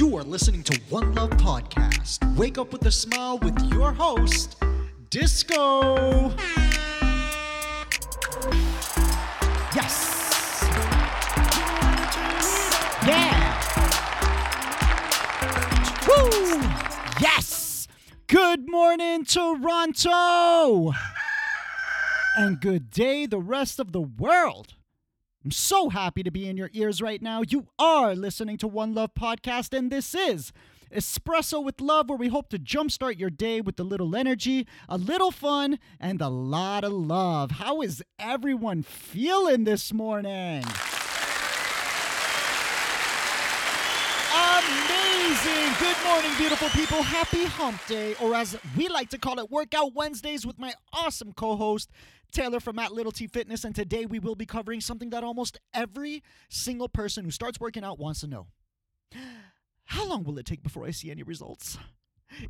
You are listening to One Love Podcast. Wake up with a smile with your host, Disco. Yes. Yeah. Woo. Yes. Good morning, Toronto. And good day, the rest of the world. I'm so happy to be in your ears right now. You are listening to One Love Podcast, and this is Espresso with Love, where we hope to jumpstart your day with a little energy, a little fun, and a lot of love. How is everyone feeling this morning? Amazing! Good morning, beautiful people. Happy Hump Day, or as we like to call it, Workout Wednesdays with my awesome co host, Taylor from Matt Little T Fitness. And today we will be covering something that almost every single person who starts working out wants to know How long will it take before I see any results?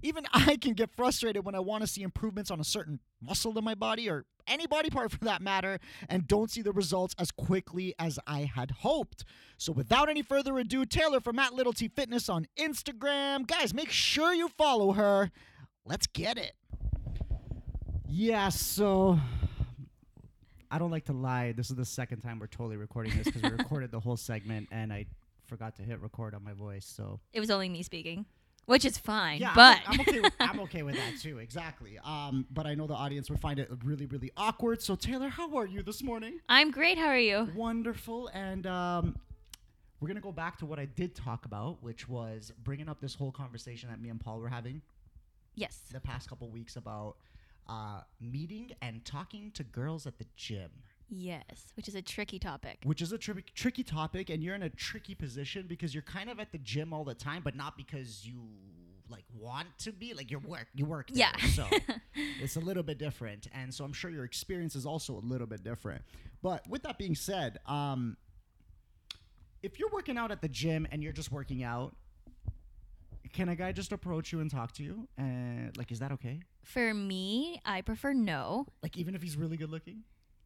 Even I can get frustrated when I want to see improvements on a certain muscle in my body or any body part for that matter and don't see the results as quickly as I had hoped. So without any further ado, Taylor from Matt Little T Fitness on Instagram. Guys, make sure you follow her. Let's get it. Yeah, so I don't like to lie. This is the second time we're totally recording this because we recorded the whole segment and I forgot to hit record on my voice. So It was only me speaking, which is fine. yeah, but I'm, I'm okay. With, I'm okay with that too. Exactly. Um, but I know the audience would find it really, really awkward. So Taylor, how are you this morning? I'm great. How are you? Wonderful. And um, we're gonna go back to what I did talk about, which was bringing up this whole conversation that me and Paul were having Yes. the past couple weeks about uh, meeting and talking to girls at the gym. Yes, which is a tricky topic. which is a tri- tricky topic and you're in a tricky position because you're kind of at the gym all the time but not because you like want to be like your work you work there, Yeah. so it's a little bit different and so i'm sure your experience is also a little bit different but with that being said um if you're working out at the gym and you're just working out can a guy just approach you and talk to you and like is that okay For me, I prefer no. like even if he's really good looking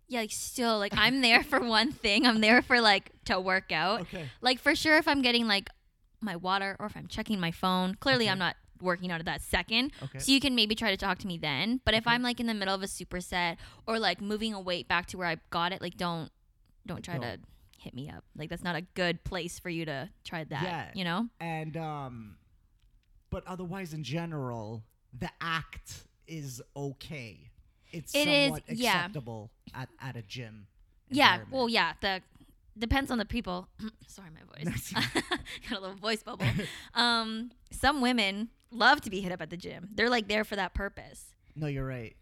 Yeah, like still, like I'm there for one thing. I'm there for like to work out. okay Like for sure, if I'm getting like my water or if I'm checking my phone, clearly Okay. I'm not working out at that second. okay So you can maybe try to talk to me then. But if I'm like in the middle of a superset or like moving a weight back to where I got it, like don't don't try to Don't. hit me up. Like that's not a good place for you to try that. Yeah. You know? and um but otherwise in general the act is okay it's It is, somewhat yeah. acceptable at, at a gym Yeah. Well, yeah. The depends on the people. Sorry, my voice. Got a little voice bubble. Um, some women love to be hit up at the gym. They're like there for that purpose. no you're right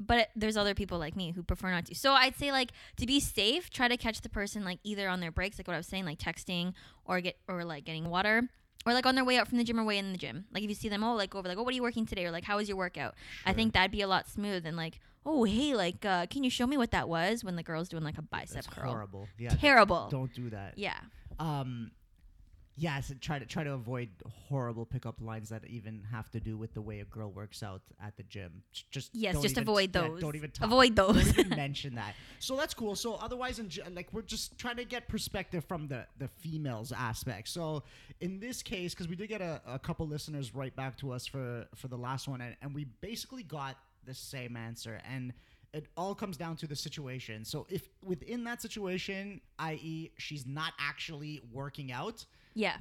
But it, there's other people like me who prefer not to. So I'd say like to be safe, try to catch the person like either on their breaks, like what I was saying, like texting or get or like getting water. Or like on their way out from the gym or way in the gym. Like if you see them, oh, like over, like, oh, what are you working today? Or like, how was your workout? I think that'd be a lot smoother than like, oh, hey, like, uh, can you show me what that was when the girl's doing like a bicep that's curl? horrible yeah Terrible. don't do that Yeah. um yeah so try to try to avoid horrible pickup lines that even have to do with the way a girl works out at the gym just Yes, just even- avoid yeah, those. don't even talk Avoid those. don't even mention that. So that's cool. So otherwise, in, like we're just trying to get perspective from the the females aspect. So in this case, because we did get a, a couple listeners right back to us for for the last one, and, and we basically got the same answer, and it all comes down to the situation. So if within that situation, i.e., she's not actually working out, Yeah.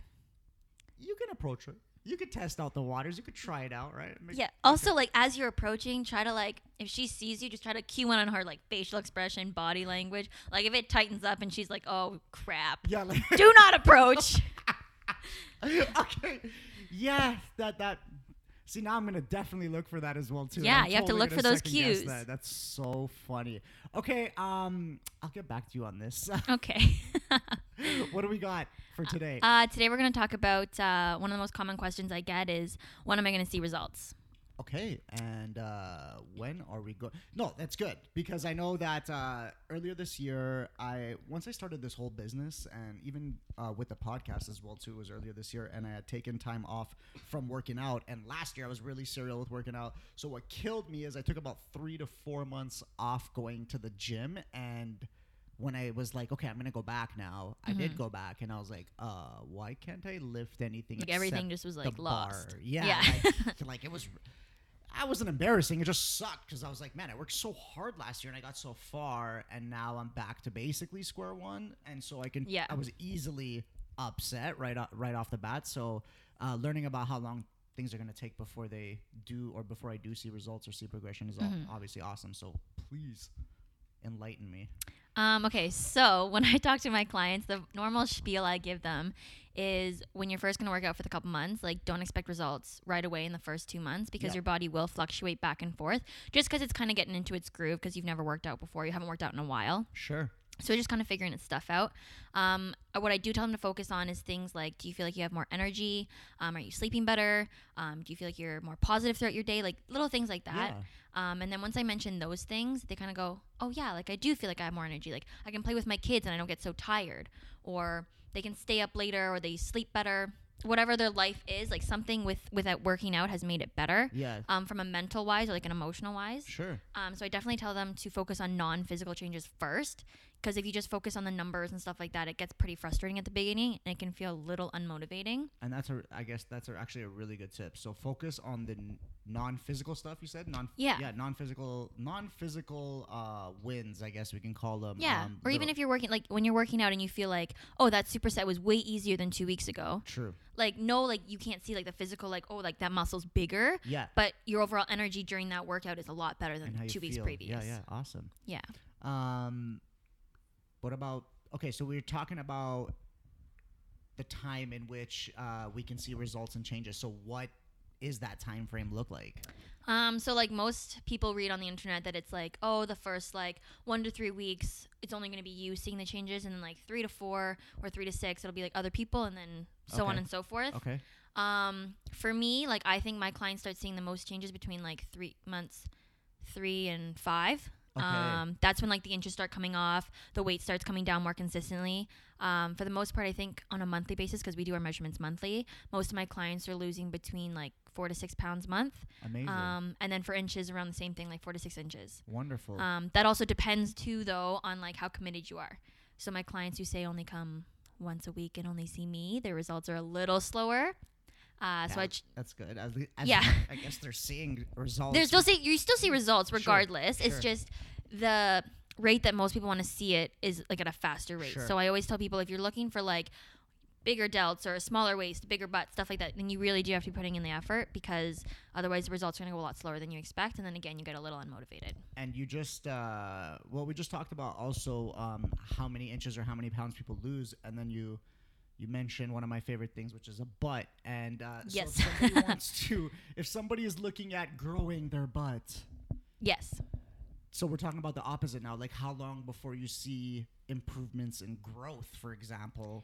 you can approach her. You could test out the waters. You could try it out, right? Make- Yeah. Also, like as you're approaching, try to like if she sees you, just try to cue in on her like facial expression, body language. Like if it tightens up and she's like, "Oh crap," Yeah. Like do not approach. okay. Yeah, that that. See, now I'm gonna definitely look for that as well too. Yeah, I'm you have to look for those cues. That. That's so funny. Okay, um, I'll get back to you on this. okay. what do we got for today? uh, today we're gonna talk about uh, one of the most common questions I get is, "When am I gonna see results?" Okay, and uh, when are we going? No, that's good because I know that uh, earlier this year, I once I started this whole business, and even uh, with the podcast as well too, was earlier this year, and I had taken time off from working out. And last year, I was really serial with working out. So what killed me is I took about three to four months off going to the gym, and when I was like, okay, I'm gonna go back now, I did Mhm. go back, and I was like, uh, why can't I lift anything? Like everything just was like lost. bar? Yeah, Yeah. like, like it was. I wasn't embarrassing. It just sucked because I was like, man, I worked so hard last year and I got so far, and now I'm back to basically square one. And so I can, Yeah. I was easily upset right off, right off the bat. So uh, learning about how long things are going to take before they do or before I do see results or see progression is Mhm. obviously awesome. So please enlighten me. Um, okay, so when I talk to my clients, the normal spiel I give them is when you're first going to work out for the couple months, like don't expect results right away in the first two months because Yeah. your body will fluctuate back and forth just because it's kind of getting into its groove because you've never worked out before, you haven't worked out in a while. Sure. So just kind of figuring its stuff out. Um, uh, what I do tell them to focus on is things like, do you feel like you have more energy? Um, are you sleeping better? Um, do you feel like you're more positive throughout your day? Like little things like that. Yeah. Um, and then once I mention those things, they kind of go, oh yeah, like I do feel like I have more energy. Like I can play with my kids and I don't get so tired, or they can stay up later, or they sleep better. Whatever their life is, like something with without working out has made it better. Yeah. Um, from a mental wise or like an emotional wise. Sure. Um, so I definitely tell them to focus on non-physical changes first, because if you just focus on the numbers and stuff like that, it gets pretty frustrating at the beginning and it can feel a little unmotivating. And that's a, I guess that's a, actually a really good tip. So focus on the n- non-physical stuff you said. Non. Yeah. Yeah. Non-physical, non-physical uh, wins. I guess we can call them. Yeah. Um, or even if you're working, like when you're working out and you feel like, oh, that superset was way easier than two weeks ago. True. Like, no, like you can't see like the physical, like, oh, like that muscle's bigger. Yeah. But your overall energy during that workout is a lot better than two weeks feel. previous. Yeah. Yeah. Awesome. Yeah. Um, what about? Okay, so we are talking about the time in which uh, we can see results and changes. So what is that time frame look like? Um, so like most people read on the internet that it's like, oh, the first like one to three weeks, it's only going to be you seeing the changes, and then like three to four or three to six, it'll be like other people, and then so on and so forth. Okay. Um, for me, like I think my clients start seeing the most changes between like three months, three and five. Okay. Um, that's when like the inches start coming off, the weight starts coming down more consistently. Um, for the most part, I think on a monthly basis because we do our measurements monthly. Most of my clients are losing between like four to six pounds a month. Amazing. Um, and then for inches, around the same thing, like four to six inches. Wonderful. Um, that also depends too, though, on like how committed you are. So my clients who say only come once a week and only see me, their results are a little slower. Uh, so I, ch- that's good. As, as Yeah. I guess they're seeing results. there's still you still see results Sure, regardless. It's just the rate that most people want to see it is like at a faster rate. Sure. So I always tell people if you're looking for like bigger delts or a smaller waist, bigger butt, stuff like that, then you really do have to be putting in the effort because otherwise the results are going to go a lot slower than you expect, and then again you get a little unmotivated. and you just uh, well, we just talked about also um, how many inches or how many pounds people lose, and then you you mentioned one of my favorite things, which is a butt. And uh, so Yes. if somebody wants to, if somebody is looking at growing their butt, Yes. so we're talking about the opposite now. Like how long before you see improvements in growth, for example?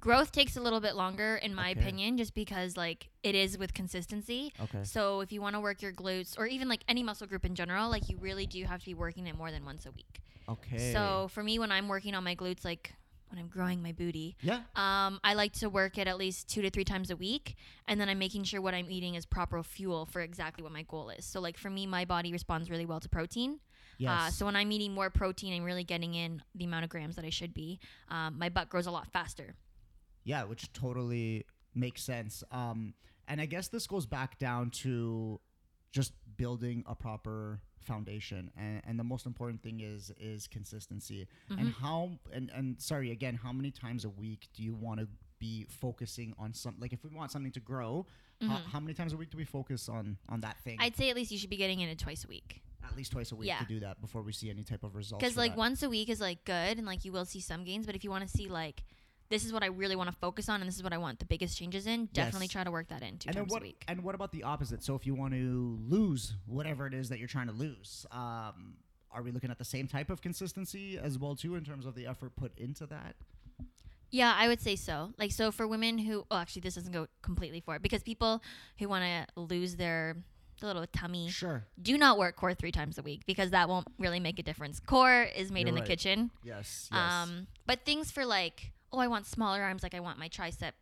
Growth takes a little bit longer, in my Okay. opinion, just because like it is with consistency. Okay. So if you want to work your glutes or even like any muscle group in general, like you really do have to be working it more than once a week. Okay. So for me, when I'm working on my glutes, like when I'm growing my booty, yeah. um, I like to work it at least two to three times a week, and then I'm making sure what I'm eating is proper fuel for exactly what my goal is. So like for me, my body responds really well to protein. Yes. Uh, so when I'm eating more protein and really getting in the amount of grams that I should be, um, my butt grows a lot faster. Yeah, which totally makes sense. Um, and I guess this goes back down to just building a proper foundation, and, and the most important thing is is consistency. And Mm-hmm. how and and sorry again, how many times a week do you want to be focusing on some? Like, if we want something to grow, how, how many times a week do we focus on on that thing? Mm-hmm. I'd say at least you should be getting in it twice a week. At least twice a week Yeah. to do that before we see any type of results. Because like that. once a week is like good and like you will see some gains, but if you want to see like this is what I really want to focus on and this is what I want the biggest changes in, definitely Yes. try to work that in two and times what? a week. And what about the opposite? So if you want to lose whatever it is that you're trying to lose, um, are we looking at the same type of consistency as well too in terms of the effort put into that? Yeah, I would say so. Like so for women who oh actually this doesn't go completely for it because people who want to lose their little tummy Sure. do not work core three times a week because that won't really make a difference. Core is made You're in the kitchen. Yes. Yes. Um, but things for like, oh, I want smaller arms, like I want my triceps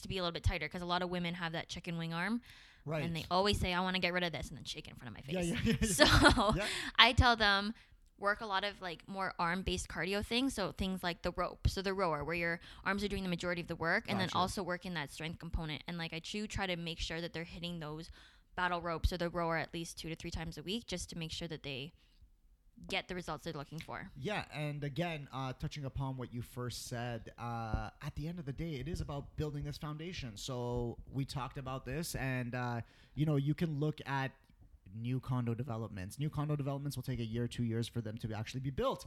to be a little bit tighter because a lot of women have that chicken wing arm right. and they always say, I want to get rid of this and then shake it in front of my face. yeah, yeah, yeah. So. I tell them, work a lot of like more arm based cardio things. So things like the rope, so the rower, where your arms are doing the majority of the work, and then also work in that strength component. And like I do try to make sure that they're hitting those battle ropes or the rower at least two to three times a week, just to make sure that they get the results they're looking for. Yeah, and again, uh, touching upon what you first said, uh, at the end of the day, it is about building this foundation. So we talked about this, and uh, you know, you can look at new condo developments. New condo developments will take a year, two years for them to actually be built.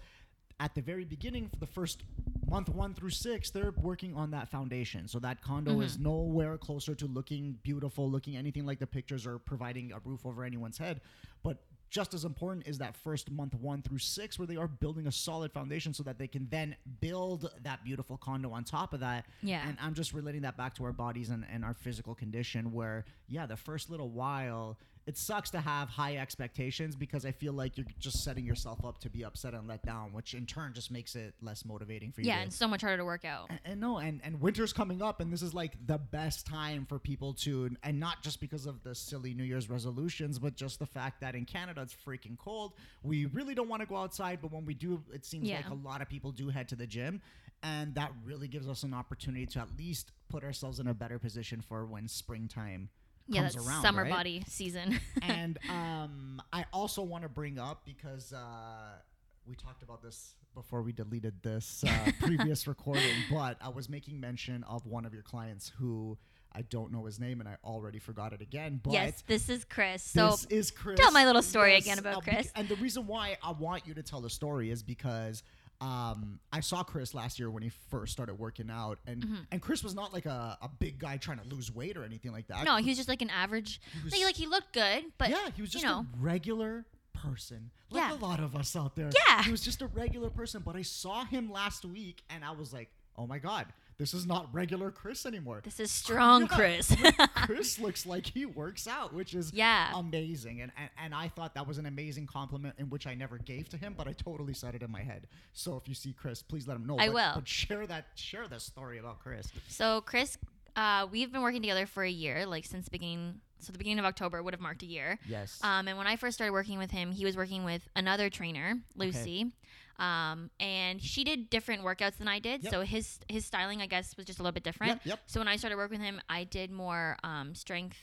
At the very beginning, for the first month one through six, they're working on that foundation. So that condo is nowhere closer to looking beautiful, looking anything like the pictures or providing a roof over anyone's head. But just as important is that first month one through six where they are building a solid foundation so that they can then build that beautiful condo on top of that Yeah. and i'm just relating that back to our bodies and, and our physical condition where yeah the first little while it sucks to have high expectations because i feel like you're just setting yourself up to be upset and let down which in turn just makes it less motivating for you Yeah, to- and so much harder to work out. and, and no, and and winter's coming up, and this is like the best time for people to, and not just because of the silly New Year's resolutions, but just the fact that in Canada it's freaking cold. We really don't want to go outside, but when we do, it seems like a lot of people do head to the gym, and that really gives us an opportunity to at least put ourselves in a better position for when springtime Yeah, that's around. summer right? body season. and um, I also want to bring up because uh, we talked about this before we deleted this uh, previous recording, but I was making mention of one of your clients who I don't know his name and I already forgot it again. But yes, this is Chris. So this is Chris. tell my little story again about uh, Chris. And the reason why I want you to tell the story is because um, I saw Chris last year when he first started working out, and Mm-hmm. and Chris was not like a, a big guy trying to lose weight or anything like that. no, he was just like an average. was- like, like he looked good, but yeah, he was just you know, a regular person, like Yeah. a lot of us out there. Yeah. he was just a regular person. But I saw him last week, and I was like, "Oh my god, this is not regular Chris anymore." this is strong, Yeah, Chris. Chris looks like he works out, which is Yeah. amazing. And, and and I thought that was an amazing compliment in which I never gave to him, but I totally said it in my head. So if you see Chris, please let him know. I But- will. But share that share that story about Chris. so Chris, uh, we've been working together for a year, like since the beginning. So the beginning of October would have marked a year. Yes. Um, and when I first started working with him, he was working with another trainer, Lucy. Um, and she did different workouts than I did. Yep. So his his styling, I guess, was just a little bit different. Yep, yep. So when I started working with him, I did more um, strength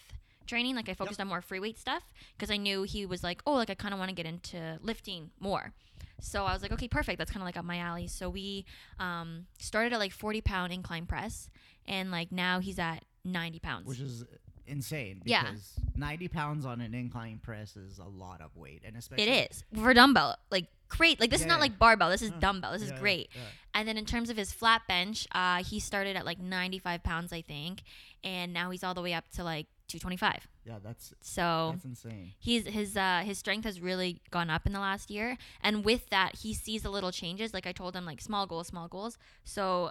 training. Like I focused on more free weight stuff because I knew he was like, oh, like I kind of want to get into lifting more. So I was like, okay, perfect. That's kind of like up my alley. So we um, started at like 40 pound incline press, and like now he's at 90 pounds. which is insane Yeah. because 90 pounds on an incline press is a lot of weight and especially It is for dumbbell, like great. Like this is not yeah. like barbell. This is dumbbell. This is yeah, great. yeah. And then in terms of his flat bench, uh, he started at like 95 pounds, I think, and now he's all the way up to like 225. yeah that's So that's insane he's his uh, his strength has really gone up in the last year, and with that, he sees the little changes. Like I told him, like small goals, small goals. So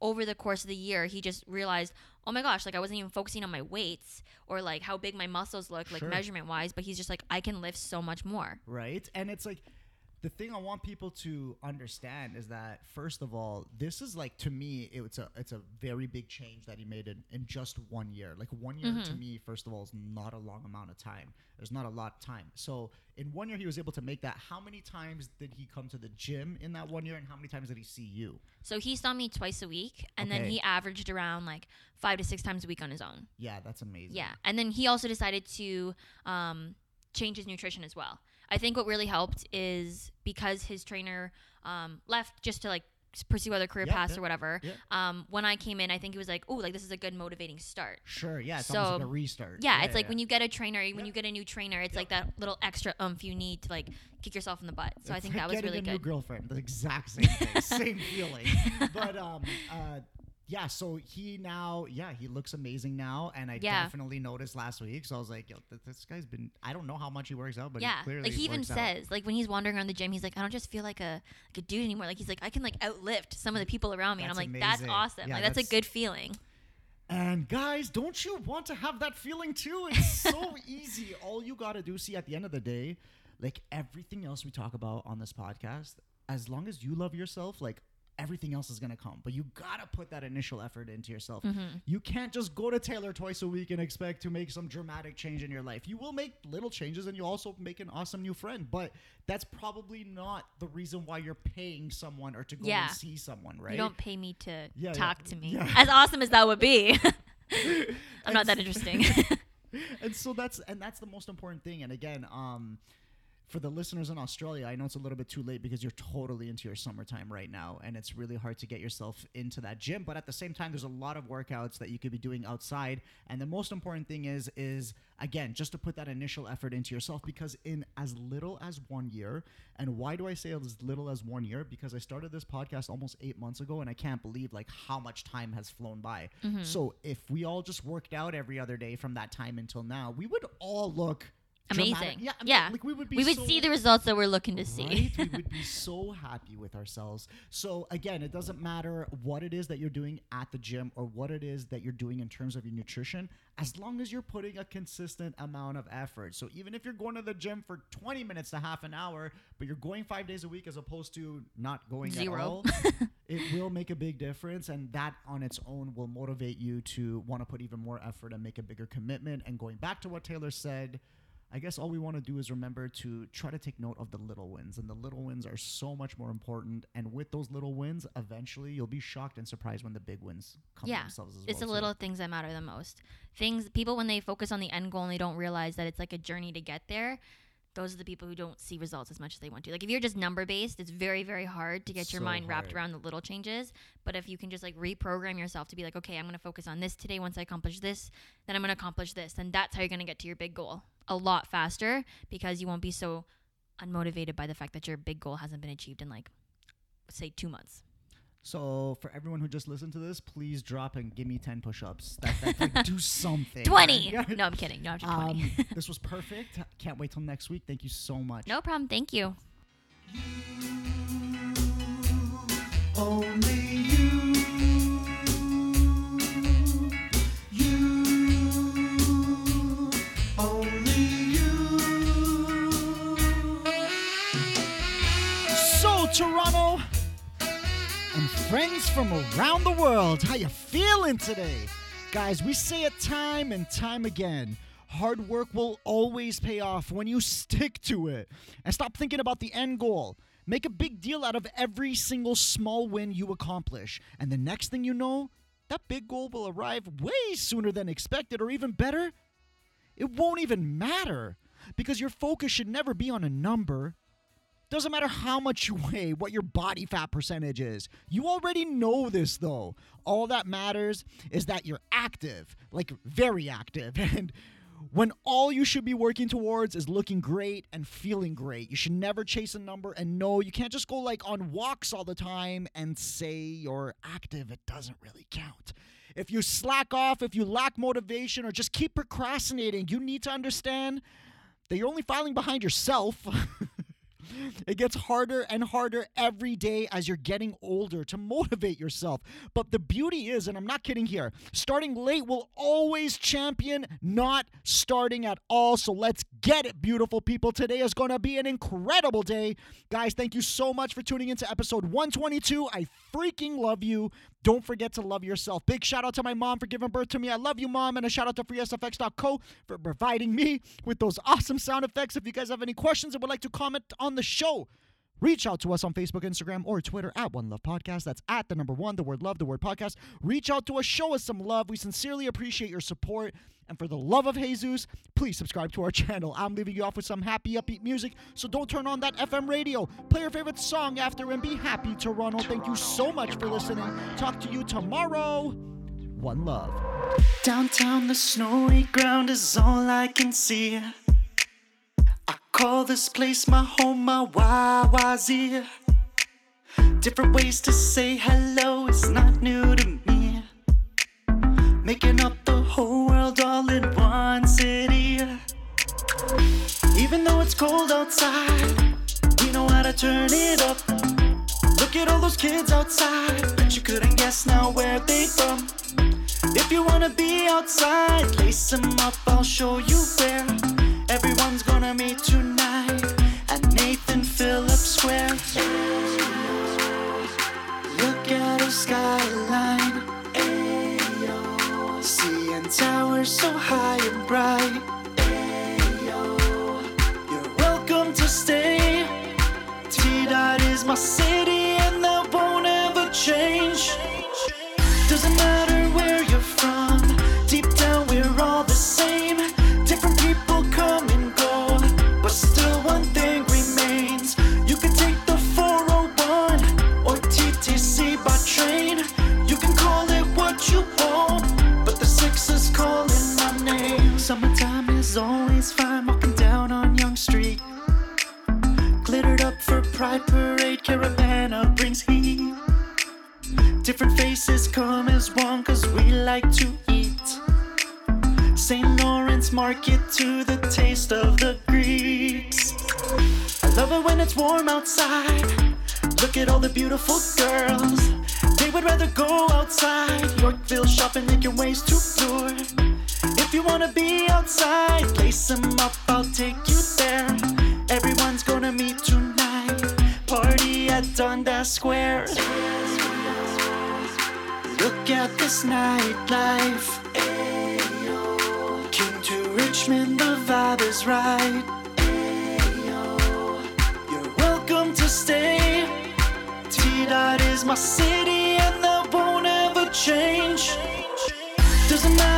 over the course of the year, he just realized, oh my gosh, like I wasn't even focusing on my weights or like how big my muscles look, like Sure. measurement wise, but he's just like I can lift so much more. right and it's like the thing I want people to understand is that first of all, this is like to me, it's a it's a very big change that he made in, in just one year. Like one year to Mm-hmm. me, first of all, is not a long amount of time. There's not a lot of time. So in one year, he was able to make that. How many times did he come to the gym in that one year, and how many times did he see you? So he saw me twice a week, and then he averaged around like five to six times a week on his own. Yeah, that's amazing. Yeah, and then he also decided to um, change his nutrition as well. I think what really helped is because his trainer um, left just to like pursue other career Yeah, paths yeah, or whatever. yeah. Um, when I came in, I think it was like, "Oh, like this is a good motivating start." Sure. Yeah, it's almost like So, a restart. Yeah, it's like when you get a trainer, when you get a new trainer, it's like that little extra umph you need to like kick yourself in the butt. So I think like that was really a new good. girlfriend. The exact same thing, same feeling. But um, uh, yeah. So he now, yeah, he looks amazing now, and I Yeah. definitely noticed last week. So I was like, yo, th- this guy's been. I don't know how much he works out, but yeah, he clearly like he even works out. says, like when he's wandering around the gym, he's like, I don't just feel like a like a dude anymore. Like he's like, I can like outlift some of the people around me, That's and I'm like, that's awesome. Yeah, like that's, that's- a good feeling. And guys, don't you want to have that feeling too? It's so easy. All you gotta do, see, at the end of the day, like everything else we talk about on this podcast, as long as you love yourself, like everything else is gonna come. But you gotta put that initial effort into yourself. Mm-hmm. You can't just go to Taylor twice a week and expect to make some dramatic change in your life. You will make little changes and you'll also make an awesome new friend. But that's probably not the reason why you're paying someone or to go Yeah. and see someone, right? You don't pay me to Yeah, yeah. talk to me. Yeah. As awesome as that would be. I'm not that interesting. and so that's and that's the most important thing. And again, um, for the listeners in Australia, I know it's a little bit too late because you're totally into your summertime right now, and it's really hard to get yourself into that gym. But at the same time, there's a lot of workouts that you could be doing outside. And the most important thing is is again just to put that initial effort into yourself because in as little as one year, and why do I say as little as one year? Because I started this podcast almost eight months ago, and I can't believe like how much time has flown by. Mm-hmm. So if we all just worked out every other day from that time until now, we would all look dramatic- Amazing. Yeah, I mean, yeah. like we would be. we would so- see the results that we're looking to see. Right? we would be so happy with ourselves. So again, it doesn't matter what it is that you're doing at the gym or what it is that you're doing in terms of your nutrition, as long as you're putting a consistent amount of effort. So even if you're going to the gym for 20 minutes to half an hour, but you're going five days a week as opposed to not going Zero. at all, it will make a big difference, and that on its own will motivate you to want to put even more effort and make a bigger commitment. And going back to what Taylor said. I guess all we want to do is remember to try to take note of the little wins. And the little wins are so much more important. And with those little wins, eventually you'll be shocked and surprised when the big wins come Yeah, themselves as It's well. the too. little things that matter the most. Things people when they focus on the end goal and they don't realize that it's like a journey to get there. Those are the people who don't see results as much as they want to. Like if you're just number based, it's very very hard to get your So mind wrapped around the little changes. But if you can just like reprogram yourself to be like, okay, I'm gonna focus on this today. Once I accomplish this, then I'm gonna accomplish this. Then that's how you're gonna get to your big goal a lot faster because you won't be so unmotivated by the fact that your big goal hasn't been achieved in like say two months. So for everyone who just listened to this, please drop and give me 10 push-ups. That, that like, do something. Twenty. right? no, I'm kidding. No, I'm just twenty. Um, this was perfect. Can't wait till next week. Thank you so much. no problem. Thank you. Only you. You. Friends from around the world, how you feeling today? Guys, we say it time and time again. Hard work will always pay off when you stick to it. And stop thinking about the end goal. Make a big deal out of every single small win you accomplish. And the next thing you know, that big goal will arrive way sooner than expected, or even better, it won't even matter. Because your focus should never be on a number, doesn't matter how much you weigh, what your body fat percentage is. You already know this though. All that matters is that you're active, like very active. And when all you should be working towards is looking great and feeling great, you should never chase a number. And no, you can't just go like on walks all the time and say you're active. It doesn't really count. If you slack off, if you lack motivation, or just keep procrastinating, you need to understand that you're only filing behind yourself. It gets harder and harder every day as you're getting older to motivate yourself. But the beauty is, and I'm not kidding here, starting late will always champion not starting at all. So let's get it, beautiful people. Today is going to be an incredible day. Guys, thank you so much for tuning into episode 122. I freaking love you. Don't forget to love yourself. Big shout out to my mom for giving birth to me. I love you, mom. And a shout out to freesfx.co for providing me with those awesome sound effects. If you guys have any questions and would like to comment on the show, reach out to us on Facebook, Instagram, or Twitter at One Love Podcast. That's at the number one, the word love, the word podcast. Reach out to us, show us some love. We sincerely appreciate your support. And for the love of Jesus, please subscribe to our channel. I'm leaving you off with some happy, upbeat music, so don't turn on that FM radio. Play your favorite song after and be happy, Toronto. Oh, thank you so much for listening. Talk to you tomorrow. One love. Downtown, the snowy ground is all I can see. Call this place my home, my YYZ. Different ways to say hello is not new to me. Making up the whole world all in one city. Even though it's cold outside, we know how to turn it up. Look at all those kids outside, but you couldn't guess now where they from. If you wanna be outside, lace 'em up, I'll show you where. Everyone's gonna meet tonight at Nathan Phillips Square. Look at our skyline. Seeing towers so high and bright. You're welcome to stay. T-Dot is my city and that won't ever change. Market to the taste of the Greeks. I love it when it's warm outside. Look at all the beautiful girls. They would rather go outside. Yorkville shopping, making ways to lure. If you wanna be outside, lace 'em up, I'll take you there. Everyone's gonna meet tonight. Party at Dundas Square. Look at this nightlife. Richmond, the vibe is right. You're welcome to stay. T Dot is my city, and that won't ever change. Doesn't matter